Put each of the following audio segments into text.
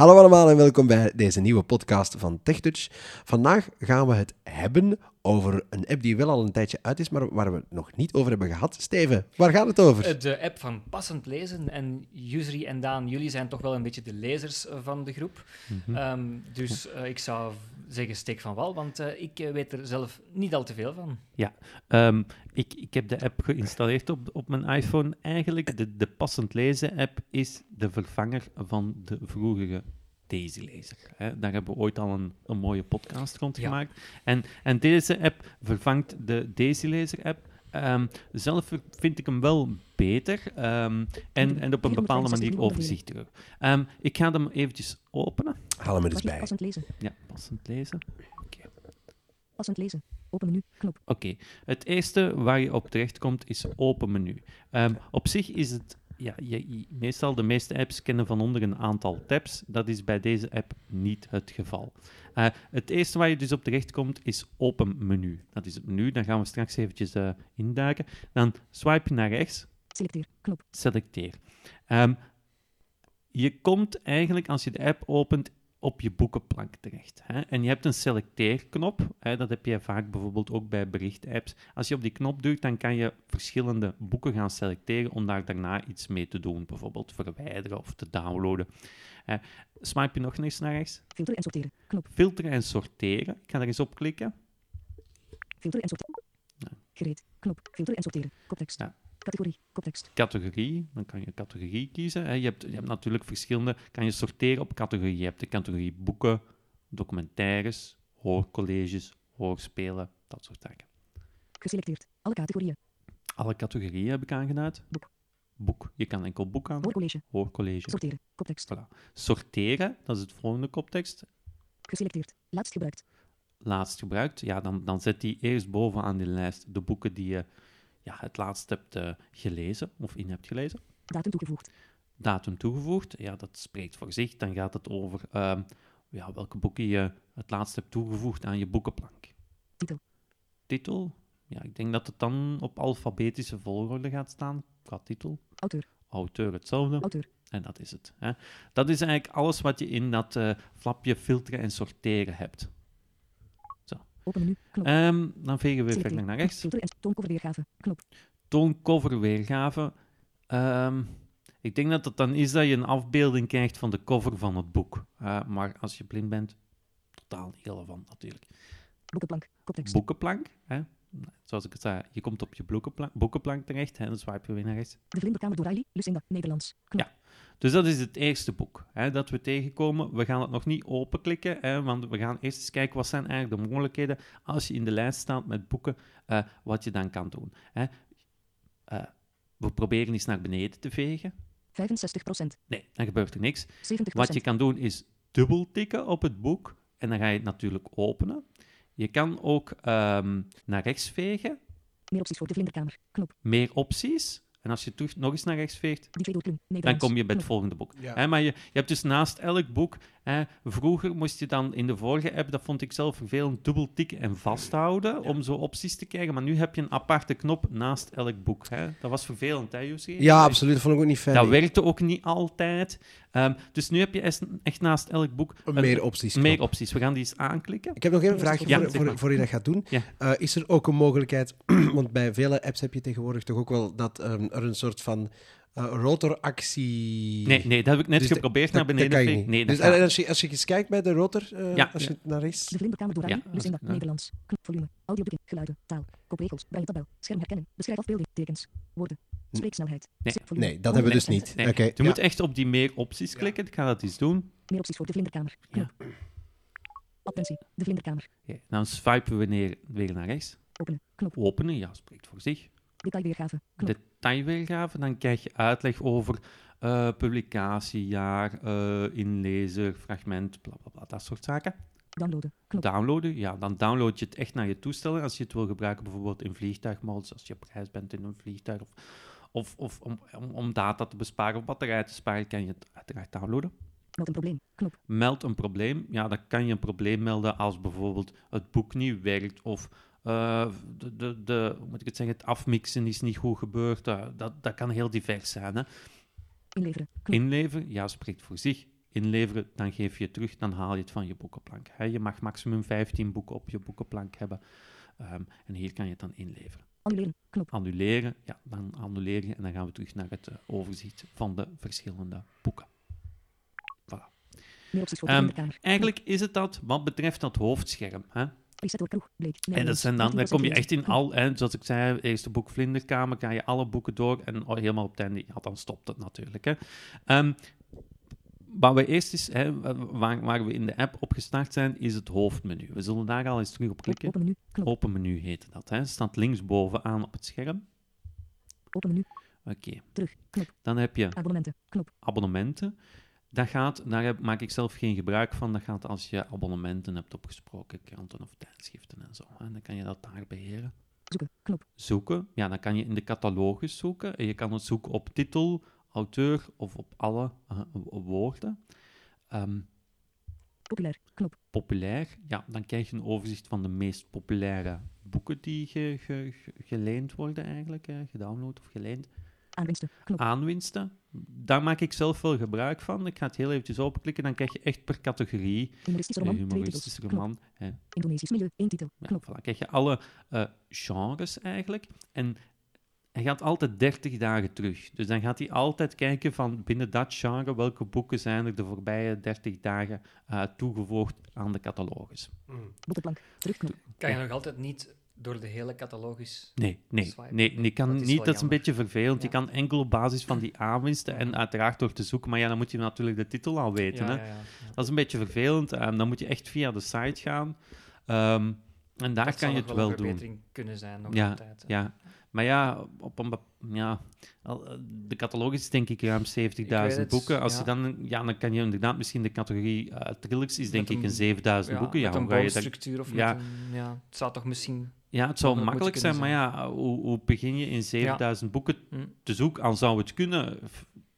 Hallo allemaal en welkom bij deze nieuwe podcast van TechTouch. Vandaag gaan we het hebben over een app die wel al een tijdje uit is, maar waar we het nog niet over hebben gehad. Steven, waar gaat het over? De app van Passend Lezen. En Yusri en Daan, jullie zijn toch wel een beetje de lezers eh, van de groep. Mhm. Ehm, dus uh, ik zou zeggen steek van wal, want uh, ik weet er zelf niet al te veel van. Ja, um, ik, ik heb de app geïnstalleerd op, op mijn iPhone. Eigenlijk, de, de Passend Lezen app is de vervanger van de vroegere Daisy-lezer. Daar hebben we ooit al een, een mooie podcast rond Ja. gemaakt. En, en deze app vervangt de Daisy-lezer-app. Ehm, zelf vind ik hem wel beter ehm, en, en op een bepaalde manier overzichtelijker. Ehm, ik ga hem eventjes openen. Haal hem er eens bij. passend lezen? Ja, passend lezen. Passend lezen. Open menu. Knop. Oké, het eerste waar je op terechtkomt is open menu. Ehm, op zich is het, ja, je, je- meestal de meeste apps kennen van onder een aantal tabs. Dat is bij deze app niet het geval. Eh, het eerste waar je dus op terechtkomt is open menu. Dat is het menu, daar gaan we straks eventjes eh, induiken. Dan swipe je naar rechts, Selecteer. Knop. selecteer. Ehm, je komt eigenlijk, als je de app opent, op je boekenplank terecht. Hè? En je hebt een selecteerknop. Hè? Dat heb je vaak bijvoorbeeld ook bij berichtapps. Als je op die knop drukt, dan kan je verschillende boeken gaan selecteren om daar daarna iets mee te doen. Bijvoorbeeld verwijderen of te downloaden. Hè? Swipe je nog eens naar rechts. Filteren en sorteren. Knop. Filteren en sorteren. Ik ga daar eens op klikken. Filteren en sorteren. Gereed. Knop. Filteren en sorteren. Koptekst. Ja. Categorie. Koptekst. categorie. Dan kan je categorie kiezen. Hè. Je, hebt, je hebt natuurlijk verschillende. Kan je sorteren op categorie. Je hebt de categorie boeken, documentaires, hoorcolleges, hoorspelen, dat soort zaken. Geselecteerd. Alle categorieën. Alle categorieën heb ik aangeduid. Boek. Boek. Je kan enkel boek aan. Hoorcollege. Hoorcollege. Sorteren. Koptekst. Voilà. Sorteren, dat is het volgende koptekst. Geselecteerd. Laatst gebruikt. Laatst gebruikt. Ja, dan, dan zet die eerst bovenaan die lijst de boeken die je ja, het laatst hebt eh, gelezen of in hebt gelezen. Datum toegevoegd. datum toegevoegd. Ja, dat spreekt voor zich. Dan gaat het over ehm, ja, welke boeken je het laatst hebt toegevoegd aan je boekenplank. Titel. Titel? Ja, ik denk dat het dan op alfabetische volgorde gaat staan qua titel. Auteur. Auteur hetzelfde. Auteur. En dat is het. Hè. Dat is eigenlijk alles wat je in dat eh, flapje filteren en sorteren hebt. Open menu. Knop. Ehm, dan vegen we verder naar rechts. En tooncover weergave. Knop. Toon cover weergave. Ehm, ik denk dat het dan is dat je een afbeelding krijgt van de cover van het boek. Uh, maar als je blind bent, totaal niet relevant natuurlijk. Boekenplank. Koptekst. Boekenplank, hè? zoals ik het zei, je komt op je boekenplank, boekenplank terecht, hè? dan swipe je weer naar rechts. De Vlinderkamer door Riley. Lucinda. Nederlands. Knop. Ja. Dus dat is het eerste boek hè, dat we tegenkomen. We gaan het nog niet openklikken, hè, want we gaan eerst eens kijken wat zijn eigenlijk de mogelijkheden als je in de lijst staat met boeken, uh, wat je dan kan doen. Hè. Uh, we proberen eens naar beneden te vegen. 65% Nee, dan gebeurt er niks. 70 Wat je kan doen is dubbel tikken op het boek en dan ga je het natuurlijk openen. Je kan ook um, naar rechts vegen. Meer opties voor de Vlinderkamer. Knop. Meer opties. En als je terug nog eens naar rechts veegt, dan kom je bij het volgende boek. Ja. He, maar je, je hebt dus naast elk boek... He, vroeger moest je dan in de vorige app, dat vond ik zelf vervelend, dubbel tikken en vasthouden ja. om zo opties te krijgen. Maar nu heb je een aparte knop naast elk boek. He. Dat was vervelend, hè, Jussi? Ja, absoluut. Dat vond ik ook niet fijn. Dat werkte ook niet altijd. Um, dus nu heb je echt naast elk boek... Een meer opties. Meer opties. We gaan die eens aanklikken. Ik heb nog één vraagje ja, voor, voor, voor, je dat gaat doen. Ja. Uh, is er ook een mogelijkheid, want bij vele apps heb je tegenwoordig toch ook wel dat um, er een soort van uh, rotoractie... Nee, nee, dat heb ik net dus geprobeerd de, naar beneden vegen. Nee, dus en als je, als je eens kijkt bij de rotor, uh, ja, als je ja. naar rechts... De Vlinderkamer door. Ja, Lucinda. ja. Nederlands. Knop. Volume. Geluiden. Taal. Kopregels. Braille tabel. Scherm herkennen. Beschrijf afbeelding. Tekens. Woorden. Spreeksnelheid. Nee, volume. nee dat hebben we dus niet. Nee. Okay, je ja. moet echt op die meer opties klikken. Ik ga dat eens doen. Meer opties voor de Vlinderkamer. Knop. Ja. Attentie. De Vlinderkamer. Ja, dan swipen we neer, weer naar rechts. Openen. Knop. Openen, ja, spreekt voor zich. Detailweergave. Knop. Detailweergave, dan krijg je uitleg over uh, publicatiejaar, uh, inlezer, fragment, bla bla bla, dat soort zaken. Downloaden. Knop. Downloaden, ja, dan download je het echt naar je toestel. Als je het wil gebruiken, bijvoorbeeld in vliegtuigmodus, als je op reis bent in een vliegtuig, of, of, of om, om, om, data te besparen of batterij te sparen, kan je het uiteraard downloaden. Meld een probleem. Knop. Meld een probleem. Ja, dan kan je een probleem melden als bijvoorbeeld het boek niet werkt of uh, de, de, de, hoe moet ik het zeggen, het afmixen is niet goed gebeurd. Uh, dat, dat kan heel divers zijn. Hè? Inleveren. Inleveren, ja, spreekt voor zich. inleveren, dan geef je het terug, dan haal je het van je boekenplank. Hè. Je mag maximum 15 boeken op je boekenplank hebben. Ehm, en hier kan je het dan inleveren. Annuleren. Knop. Annuleren, ja, dan annuleer je en dan gaan we terug naar het eh, overzicht van de verschillende boeken. Voor Ehm. Eigenlijk is het dat wat betreft dat hoofdscherm. Hè? En dat zijn dan, dan 18 kom je echt in al, hè, zoals ik zei, eerste boek Vlinderkamer, ga je alle boeken door en helemaal op het einde, ja, dan stopt het natuurlijk. Hè. Ehm, wat we eerst is, hè, waar, waar we in de app op gestart zijn, is het hoofdmenu. We zullen daar al eens terug op klikken. Open menu. Knop. Open menu heet dat. Hè. Het staat linksbovenaan op het scherm. Open menu. Oké. Terug. Knop. Dan heb je Abonnementen. Knop. abonnementen. Dat gaat, daar maak ik zelf geen gebruik van. Dat gaat als je abonnementen hebt opgesproken, kranten of tijdschriften en zo. Hè. Dan kan je dat daar beheren. Zoeken. Knop. zoeken. Ja, dan kan je in de catalogus zoeken. En je kan het zoeken op titel, auteur of op alle eh, wo- woorden. Ehm, Populair. Knop. populair, ja, dan krijg je een overzicht van de meest populaire boeken die ge, ge- ge- geleend worden eigenlijk, hè, gedownload of geleend. Aanwinsten. Knop. Aanwinsten, daar maak ik zelf wel gebruik van. Ik ga het heel eventjes openklikken, dan krijg je echt per categorie Humoristische roman. Titels. humoristische Knop. roman. Hè. Indonesisch milieu. één titel. Ja, Knop. voilà, krijg je alle eh, genres eigenlijk. En hij gaat altijd 30 dagen terug. Dus dan gaat hij altijd kijken van binnen dat genre welke boeken zijn er de voorbije 30 dagen eh, toegevoegd aan de catalogus. Boekenplank. Terugknop. Kan je nog altijd niet door de hele catalogus... Nee, nee, Swipen. nee, je kan Dat is niet, dat is een beetje vervelend. Je kan enkel op basis van die aanwinsten en uiteraard door te zoeken, maar ja, dan moet je natuurlijk de titel al weten. Ja, hè? ja. Dat is een beetje vervelend. Ehm, dan moet je echt via de site gaan. Ehm, en daar Dat kan je het wel wel een doen. verbetering kunnen zijn nog Ja, altijd. hè. Ja, maar ja, op een ja, eh, de catalogus is denk ik ruim 70.000 het, boeken. Als ja. je dan, ja, dan kan je inderdaad misschien de categorie thrillers is denk Met ik een- een 7000 Ja, boeken. Ja, met een bouwstructuur of ja. een... Ja, het zou toch misschien... ja, het zou makkelijk zijn, maar ja, hoe, hoe begin je in 7000 boeken Hm. te zoeken? Al zou het kunnen.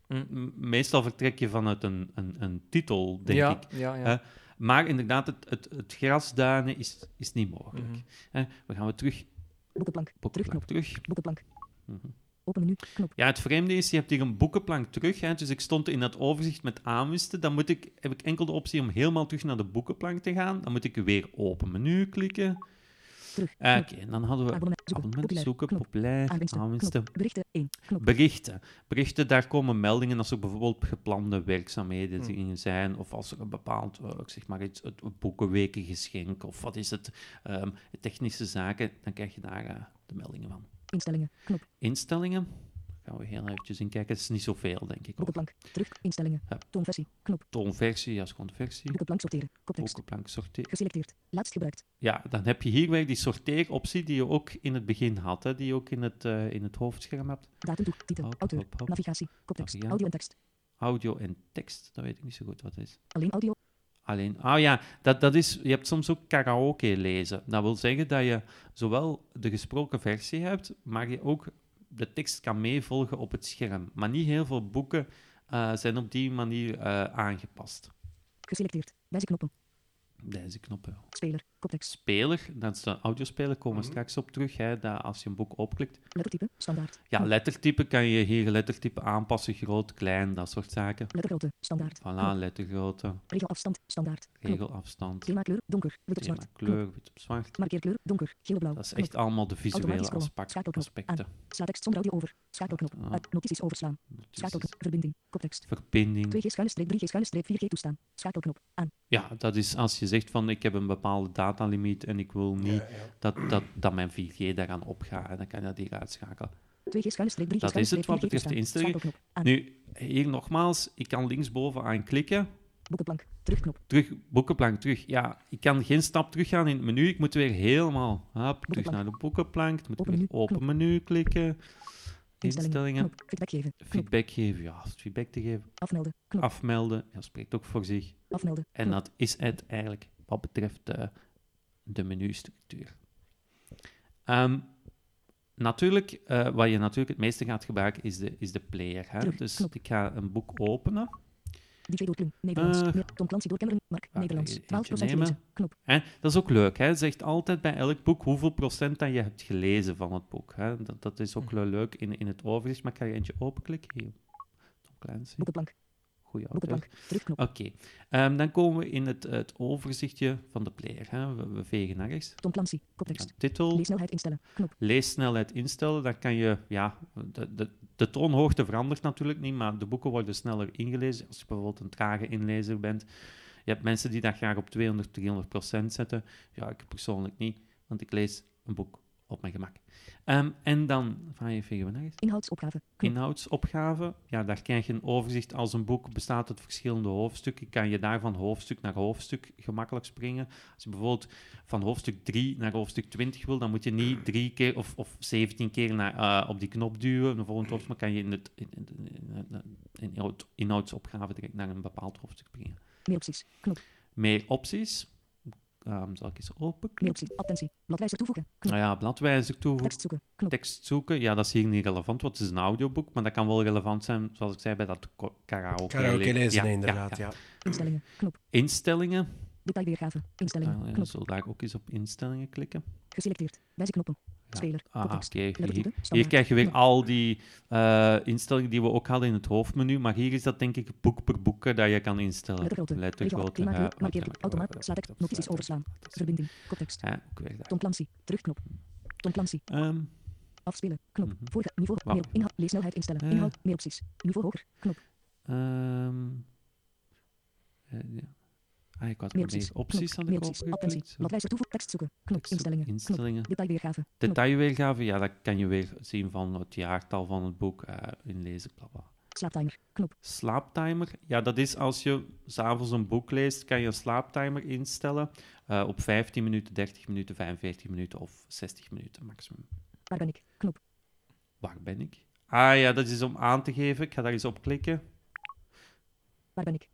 Hm. Meestal vertrek je vanuit een, een, een titel, denk ja, ik. Ja? Maar inderdaad, het, het, het grasduinen is, is niet mogelijk. Mhm. Hè? We gaan we terug, Boekenplank. boekenplank Terugknop. terug. Boekenplank. Mhm. Open menu. Knop. Ja, het vreemde is, je hebt hier een boekenplank terug. Hè, dus ik stond in dat overzicht met aanwisten. Dan moet ik, heb ik enkel de optie om helemaal terug naar de boekenplank te gaan. Dan moet ik weer open menu klikken. Terug. Knop. Oké, dan hadden we Abonnement. Zoeken. Populair. Aanwinsten. Berichten. 1. Knop. Berichten. Berichten, daar komen meldingen als er bijvoorbeeld geplande werkzaamheden Hm. dingen zijn, of als er een bepaald, eh, ik zeg maar iets, het boekenwekengeschenk, of wat is het, ehm, technische zaken, dan krijg je daar eh, de meldingen van. Instellingen. Knop. Instellingen, gaan we heel eventjes in kijken, het is niet zoveel, denk ik. Boekenplank. Terug. Instellingen. Ja. Toonversie. Knop. Toonversie, ja, is gewoon de versie. Boekenplank sorteren. Koptekst. Boekenplank sorteren. Geselecteerd. Laatst gebruikt. Ja, dan heb je hier weer die sorteeroptie die je ook in het begin had, hè, die je ook in het, eh, in het hoofdscherm hebt. Datum toe. Titel. Hop, Auteur. hop, hop. Navigatie. Koptekst. Audio en tekst. Audio en tekst, dat weet ik niet zo goed wat het is. Alleen audio. Alleen, ah ja, dat, dat is, je hebt soms ook karaoke lezen. Dat wil zeggen dat je zowel de gesproken versie hebt, maar je ook de tekst kan meevolgen op het scherm. Maar niet heel veel boeken eh, zijn op die manier eh, aangepast. Geselecteerd. Wijzeknoppen. Deze knoppen. Speler. Koptekst. Speler, dat is de audiospeler, komen we straks op terug. Hè, dat als je een boek opklikt. Lettertype. Standaard. Ja, Knop. lettertype kan je hier lettertype aanpassen, groot, klein, dat soort zaken. Lettergrootte. Standaard. Voilà, Knop. lettergrootte, Regelafstand. Standaard. Knop. regelafstand, Themakleur. Donker. Wit op zwart. Kleur, wit op zwart. Markeerkleur. Donker. Geel blauw. Dat is Knop. echt allemaal de visuele aspecten. Sla tekst zonder audio over. Schakelknop. Ah. Uit. Notities overslaan. Notities, Schakelknop. Verbinding. Koptekst. Verbinding. 2G schuine streep 3G schuine streep 4G toestaan. Schakelknop. Aan. Ja, dat is als je zegt van ik heb een bepaalde datalimiet en ik wil niet Dat, dat, dat mijn 4G daaraan opgaat. En dan kan je dat hier uitschakelen. 2G schuine streep 3G Dat is het wat 4G betreft de instellingen. Aan. Nu, hier nogmaals, ik kan linksbovenaan klikken. Boekenplank. Terugknop. Terug, boekenplank terug. Ja, ik kan geen stap teruggaan in het menu. Ik moet weer helemaal hop, terug naar de boekenplank. Ik moet Open weer menu, open knop. menu klikken. Instellingen. Instellingen. Knop. Feedback geven. Knop. Feedback geven. Ja, feedback te geven. Afmelden. Knop. Afmelden. Ja, spreekt ook voor zich. Afmelden. En dat is het eigenlijk wat betreft eh, de menustructuur. Ehm, natuurlijk, eh, wat je natuurlijk het meeste gaat gebruiken, is de, is de player. Hè? Terug, Dus knop. ik ga een boek openen. DJ Doorklum. Nederlands. Meer- Tom Clancy. Mark. Ah, Nederlands. eentje 12% nemen. gelezen. Knop. Hè? Dat is ook leuk. Hè? Het zegt altijd bij elk boek hoeveel procent dat je hebt gelezen van het boek. Hè? Dat, dat is ook Hm. leuk in, in het overzicht. Maar ik ga je eentje openklikken. Hier. Tom Clancy. Boekenplank. Goede. Oké, Ehm, dan komen we in het, het overzichtje van de player. Hè. We, we vegen naar rechts. Tom Clancy. Koptekst. Titel, Leesnelheid instellen. Knop. leessnelheid instellen. Daar kan je, ja, de, de, de toonhoogte verandert natuurlijk niet, maar de boeken worden sneller ingelezen. Als je bijvoorbeeld een trage inlezer bent. Je hebt mensen die dat graag op 200, 300 procent zetten. Ja, ik persoonlijk niet, want ik lees een boek op mijn gemak. Ehm, en dan van je vegen we. Inhoudsopgave. Inhoudsopgave, ja, daar krijg je een overzicht. Als een boek bestaat uit verschillende hoofdstukken, kan je daar van hoofdstuk naar hoofdstuk gemakkelijk springen. Als je bijvoorbeeld van hoofdstuk 3 naar hoofdstuk 20 wil, dan moet je niet drie keer of, of 17 keer naar, eh, op die knop duwen, de volgende hoofdstuk, maar kan je in, het, in, in, in, in- in inhoud- inhoudsopgave direct naar een bepaald hoofdstuk springen. Meer opties. Knop. Meer opties. Ehm, zal ik eens open? Meer opties. Attentie. Bladwijzer toevoegen. Knop. Nou ja, bladwijzer toevoegen. Tekst zoeken. Knop. tekst zoeken, ja, dat is hier niet relevant, want het is een audioboek, maar dat kan wel relevant zijn, zoals ik zei, bij dat karaoke, Karaoke lezen, Ja, ja, inderdaad. ja. Ja, Instellingen. Knop. Instellingen, Detailweergave. Instellingen. Ah, ja, Knop. zullen daar ook eens op instellingen klikken. Geselecteerd. Wijzigknoppen. Ja. Speler. Ah, oké. Hier, hier krijg je weer al die eh, instellingen die we ook hadden in het hoofdmenu, maar hier is dat denk ik boek per boek eh, dat je kan instellen. Lettergrootte. Lettergrootte, lettergrootte, Automaat. Slaat tekst. Notities overslaan. Verbinding. Koptekst. Ja. Tom Clancy. Terugknop. Tom Clancy. Ehm, Afspelen. Knop. Mhm. Vorige niveau. Wauw. Meer, inhoud. Leesnelheid instellen. Eh. Inhoud. Meer opties. Niveau hoger. Knop. eh, ja. Ah, ik had Meer opties. aan de kop geklikt. Bladwijzer toevoegen. Tekst zoeken. Knop. Instellingen. Instellingen. Detailweergave. Detailweergave, ja, dat kan je weer zien van het jaartal van het boek, eh inlezen, bla bla. Slaaptimer. Knop. Slaaptimer, ja, dat is als je s'avonds een boek leest, kan je een slaaptimer instellen eh, op 15 minuten, 30 minuten, 45 minuten of 60 minuten maximum. Waar ben ik? Knop. Waar ben ik? Ah ja, dat is om aan te geven. Ik ga daar eens op klikken. Waar ben ik?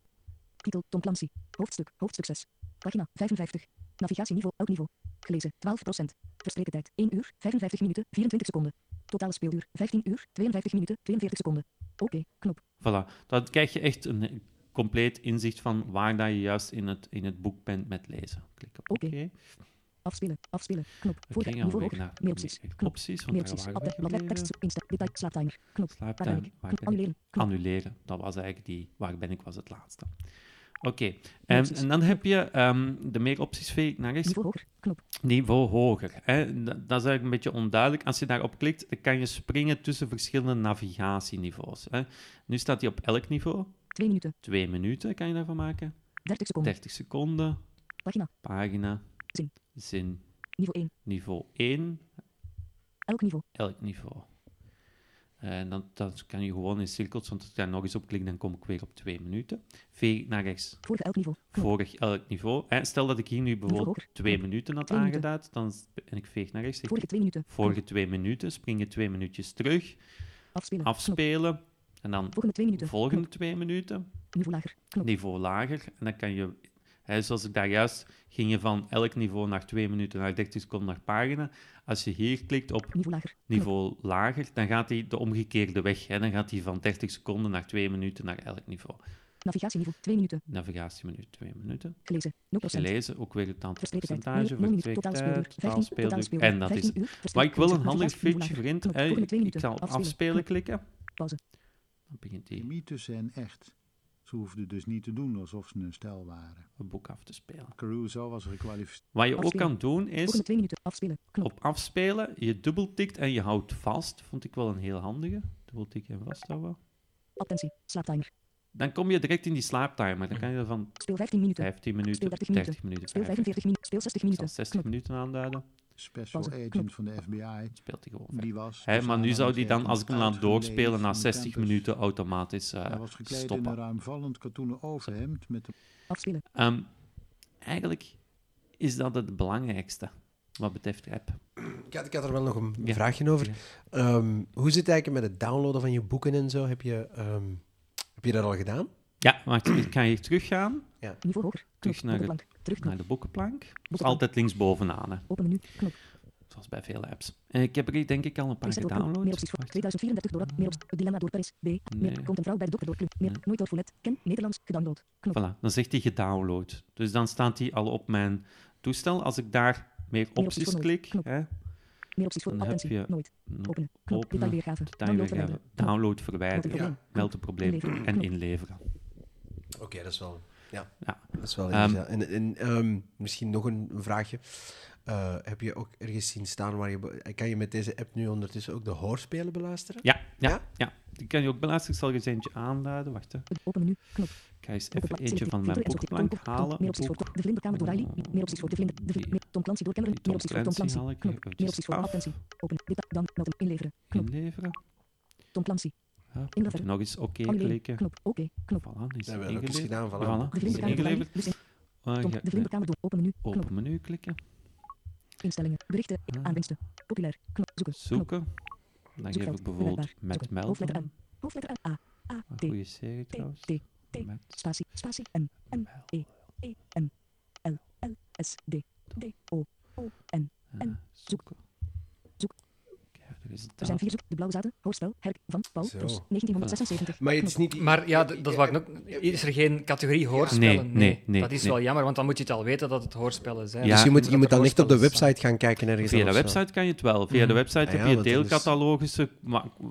Titel Tom Clancy. Hoofdstuk. Hoofdstuk 6. Pagina 55. Navigatieniveau. Oud niveau. Gelezen 12%. Verstreken tijd 1 uur 55 minuten 24 seconden. Totale speelduur 15 uur 52 minuten 42 seconden. Oké. Knop. Voilà, dan krijg je echt een compleet inzicht van waar dat je juist in het, in het boek bent met lezen. Klik op oké. Afspelen. Afspelen. Knop. Niveau hoger. naar Meer opties. Knop. opties, want Meer opties. Tekst. Insta. Detail. Slaaptimer. Knop. Slaaptimer? Annuleren. Knop. Annuleren, dat was eigenlijk die waar ben ik was het laatste. Oké, en, opties. en dan heb je ehm, de meer opties veeg ik naar rechts. Niveau hoger. Knop. Niveau hoger. Hè? Dat, is eigenlijk een beetje onduidelijk. Als je daarop klikt, dan kan je springen tussen verschillende navigatieniveaus. Hè? Nu staat hij op elk niveau. 2 minuten. Twee minuten kan je daarvan maken. 30 seconden. 30 seconden, Pagina. pagina, Zin. zin, Niveau 1. niveau 1, Elk niveau. elk niveau. En dan, dan kan je gewoon in cirkels, want als ik daar nog eens op klik, dan kom ik weer op twee minuten. Veeg naar rechts. Vorige elk niveau. Vorig elk niveau. Hè? Stel dat ik hier nu bijvoorbeeld twee minuten had Twee minuten. aangeduid, dan, en ik veeg naar rechts. Vorige 2 minuten. vorige twee minuten, spring je twee minuutjes terug, Afspelen. Afspelen, en dan Volgende 2 minuten. volgende twee minuten. Niveau lager. Knop. niveau lager. En dan kan je, hè, zoals ik daar juist, ging je van elk niveau naar twee minuten, naar 30 seconden, naar pagina. Als je hier klikt op Niveau lager. Knop. niveau lager, dan gaat hij de omgekeerde weg. Hè. Dan gaat hij van 30 seconden naar twee minuten naar elk niveau. Navigatieniveau 2 minuten. Navigatiemenu twee minuten. Gelezen. 0%. Gelezen, ook weer het aantal percentage, 0 minuten. verstreken Totaal tijd, speelduur. totaal 15. Totaal speelduur. speelduur. En dat is 15 uur. Wat ik wel een handig feature lager. vind, Knop. hè, Volgende 2 ik zal op Afspelen. klikken. Pauze. Dan begint die Mythes zijn echt. Ze hoefden dus niet te doen alsof ze een stel waren. het boek af te spelen. Caruso was gekwalificeerd. Wat je ook Afspelen. kan doen is Volgende 2 minuten. Afspelen. Knop. op afspelen, je dubbeltikt en je houdt vast. Vond ik wel een heel handige. Dubbeltikken en vasthouden. Attentie. Slaaptimer. Dan kom je direct in die slaaptimer. Dan kan je er van Speel 15 minuten. 15 minuten, Speel 30 30 minuten, Speel 45 minuten. Speel 60 Ik zal minuten. 60 Knop. minuten aanduiden. Special agent van de FBI. Speelt hij gewoon verder. Die was. Hè, dus maar nu zou die dan, als ik hem laat doorspelen, na van 60 campus. minuten automatisch eh, Hij was gekleed in stoppen. een ruimvallend katoenen overhemd met een Afspelen. Ehm, eigenlijk is dat het belangrijkste wat betreft rap. Ik had, ik had er wel nog een Ja. vraagje over. Ja. Ehm, hoe zit het eigenlijk met het downloaden van je boeken en zo? Heb je, ehm, heb je dat al gedaan? Ja, maar ik kan hier teruggaan Niveau hoger. Terug naar de- Terugknop. naar de boekenplank. Dat is Boekenplank. altijd linksbovenaan, hè, Open menu. Knop. zoals bij veel apps. En ik heb er hier denk ik al een paar door Meer gedownload. opties voor Wacht. 2034 door Meer opties. Het dilemma door Paris. B. Meer. Nee. Komt een vrouw bij de dokter door Club. Meer. Nee. Nooit door Follette. Ken. Nederlands. Gedownload. Knop. Voilà, dan zegt hij gedownload. Dus dan staat hij al op mijn toestel. Als ik daar meer opties opties voor nooit. klik, hè, Meer opties voor Dan heb attentie. je- Nooit. Openen. Knop. openen, Detailweergave. Download verwijderen. Download Meld verwijderen, een probleem. meld een probleem Inleveren. en inleveren. Oké, dat is wel... Ja, Ja. dat is wel Ehm, interessant. En, en ehm, misschien nog een vraagje. Eh, heb je ook ergens zien staan waar je... Kan je met deze app nu ondertussen ook de hoorspelen beluisteren? Ja, ja, Ja? ja. Die kan je ook beluisteren. Ik zal er eens eentje aanduiden. Wacht, hè. Open menu. Knop. Ik ga eens even eentje van mijn boekplank halen. Meer opties voor. De Vlinderkamer door Riley. Meer opties voor de vlinder. De Tom Clancy door Cameron. Meer opties voor Tom Clancy. Knop. Meer opties voor attentie. Open. Dit dan melding inleveren. Knop. Inleveren. Tom Clancy. Ja, Inleveren. nog eens oké klikken. Knop. Oké. Knop. Voilà, hebben we ook eens gedaan. Voilà. Voilà, De is ingeleverd. Dus Ah, Tom, ja, de Vlinderkamer door open menu. Knop. Open menu klikken. Instellingen. Berichten. Ah. Aanwinsten. Populair. Knop. Zoeken. Zoeken. Dan geef ik bijvoorbeeld met Zoeken. Hoofdletter melden. Hoofdletter A. A. A. T. goede serie trouwens. T. T. Spatie. Spatie. M. M. E. E. M. L. L. S. D. D. O. O. N. eh, en zoeken. Er zijn vier zoek. De blauwe zaden. Hoorspel. Herk. Van Paul. Zo. Tros. 1976. Maar het is niet... Maar ja, dat ik nog... Is er geen categorie hoorspellen? Nee, nee, nee, Dat is nee. wel jammer, want dan moet je het al weten dat het hoorspellen zijn. Ja, dus je moet, je moet dan echt op de website gaan kijken ergens Via de website kan je het wel. Via de Mhm. website Ah heb je is- deelcatalogussen,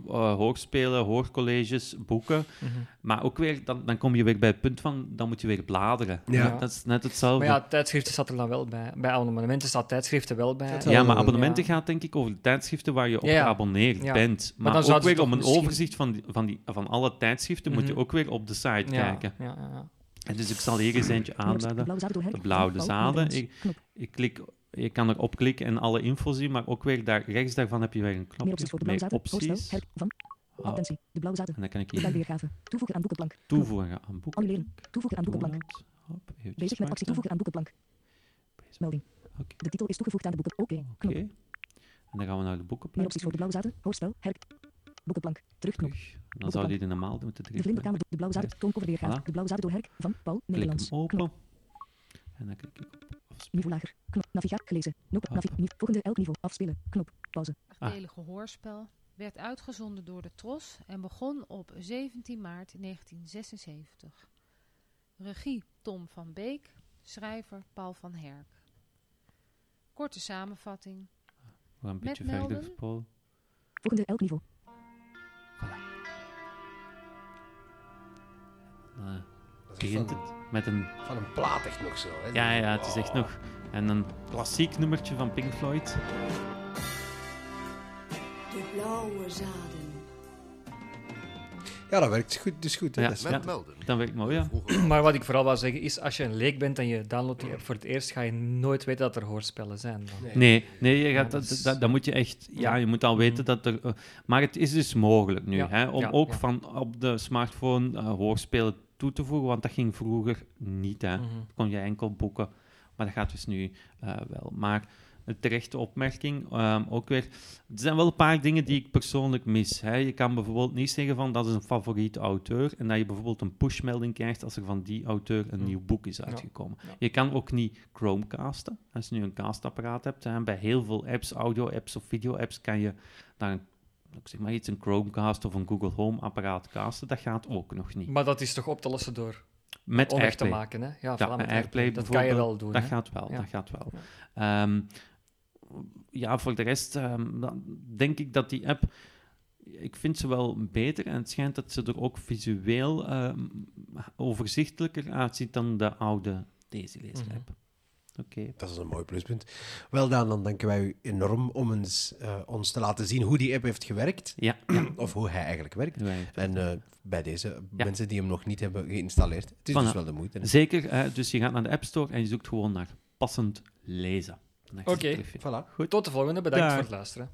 eh, hoorspelen, hoorcolleges, boeken. Mhm. Maar ook weer, dan, dan kom je weer bij het punt van, dan moet je weer bladeren. Ja. Dat is net hetzelfde. Maar ja, tijdschriften staat er dan wel bij. Bij abonnementen staat tijdschriften wel bij. Ja, maar ja. abonnementen gaat denk ik over de tijdschriften waar je op Ja, ja. Geabonneerd Ja. bent. Maar Maar, dan ook weer om een misschien- overzicht van, die, van, die, van alle tijdschriften moet je Mhm. ook weer op de site ja, kijken. Ja, ja, ja. En dus ik zal hier eens eentje Meer aanduiden. De blauwe zaden. Ik, ik klik, je kan erop klikken en alle info zien, maar ook weer daar, rechts daarvan heb je weer een Meer knopje opties voor de met blauwe zaden. Hoorspel. opties. Van. Ah, Attentie. De blauwe zaden. en dan kan ik hier weergave. Toevoegen aan boekenplank. Toevoegen aan boek. Annuleren. Toevoegen aan boekenplank. Hop, Bezig met actie toevoegen aan boekenplank. Melding. Oké. De titel is toegevoegd aan de boeken. Oké. Oké. Knop. En dan gaan we naar de Meer boekenplank. opties voor de blauwe zaden. Hoorspel. Herk. Boekenplank. Terugknop. Terug. Dan zou die de normaal moeten De drukken. vlinderkamer. De blauwe zaden. Tooncover weergave. Voilà. De blauwe zaden door Herk. Van Paul Klik Nederlands. Knop. open. En dan klik ik op. Niveau lager. Knop. Navigatie gelezen. Nope. Navi volgende elk niveau. Afspelen. Knop. Pauze. achtdelige hoorspel werd uitgezonden door de TROS en begon op 17 maart 1976. Regie Tom van Beek, schrijver Paul van Herk. Korte samenvatting. Gaan een Met beetje verder melden? spolen. Volgende elk niveau. Eh, Dat is begint van, het met een... van een plaat echt nog zo. Hè? Ja, ja, het is echt nog... En een klassiek nummertje van Pink Floyd. De blauwe zaden. Ja, dat werkt goed. Dus goed. hè. Ja. Dat is- Ja. Met melden. Dan werkt mooi, ja. Maar wat ik vooral wou zeggen is, als je een leek bent en je downloadt die app voor het eerst, ga je nooit weten dat er hoorspellen zijn. Dan. Nee. Nee, nee je Ja, gaat, dat dat, is- dat, dat moet je echt... Ja, je moet al weten dat er... eh, maar het is dus mogelijk nu, Ja, hè, om ja, ook ja. van op de smartphone eh, hoorspelen toe te voegen, want dat ging vroeger niet, hè. Mhm. kon je enkel boeken. Maar dat gaat dus nu eh, wel. Maar een terechte opmerking, ehm, ook weer. Er zijn wel een paar dingen die ik persoonlijk mis. Hè. Je kan bijvoorbeeld niet zeggen van dat is een favoriete auteur en dat je bijvoorbeeld een pushmelding krijgt als er van die auteur een Hmm. nieuw boek is uitgekomen. ja. Je kan ook niet Chromecasten. Als je nu een castapparaat hebt, hè, bij heel veel apps, audio-apps of video-apps, kan je een, ik zeg maar iets, een Chromecast of een Google Home-apparaat casten. Dat gaat ook nog niet. Maar dat is toch op te lossen door Met onrecht te AirPlay. maken, hè? Ja, met AirPlay Dat kan je wel doen, Dat hè? gaat wel, Ja. dat gaat wel. Ehm, ja, voor de rest ehm, dan denk ik dat die app... Ik vind ze wel beter en het schijnt dat ze er ook visueel ehm, overzichtelijker uitziet dan de oude Daisy Laser Mhm. Dat is een mooi pluspunt. Wel dan, dan danken wij u enorm om eens, eh, ons te laten zien hoe die app heeft gewerkt. Ja, ja. Of hoe hij eigenlijk werkt. En eh, bij deze Ja. mensen die hem nog niet hebben geïnstalleerd. Het is dus wel de moeite. hè. Zeker, dus je gaat naar de App Store en je zoekt gewoon naar passend lezen. Oké. terugvinden. Voilà. Tot de volgende. Bedankt Dag. voor het luisteren.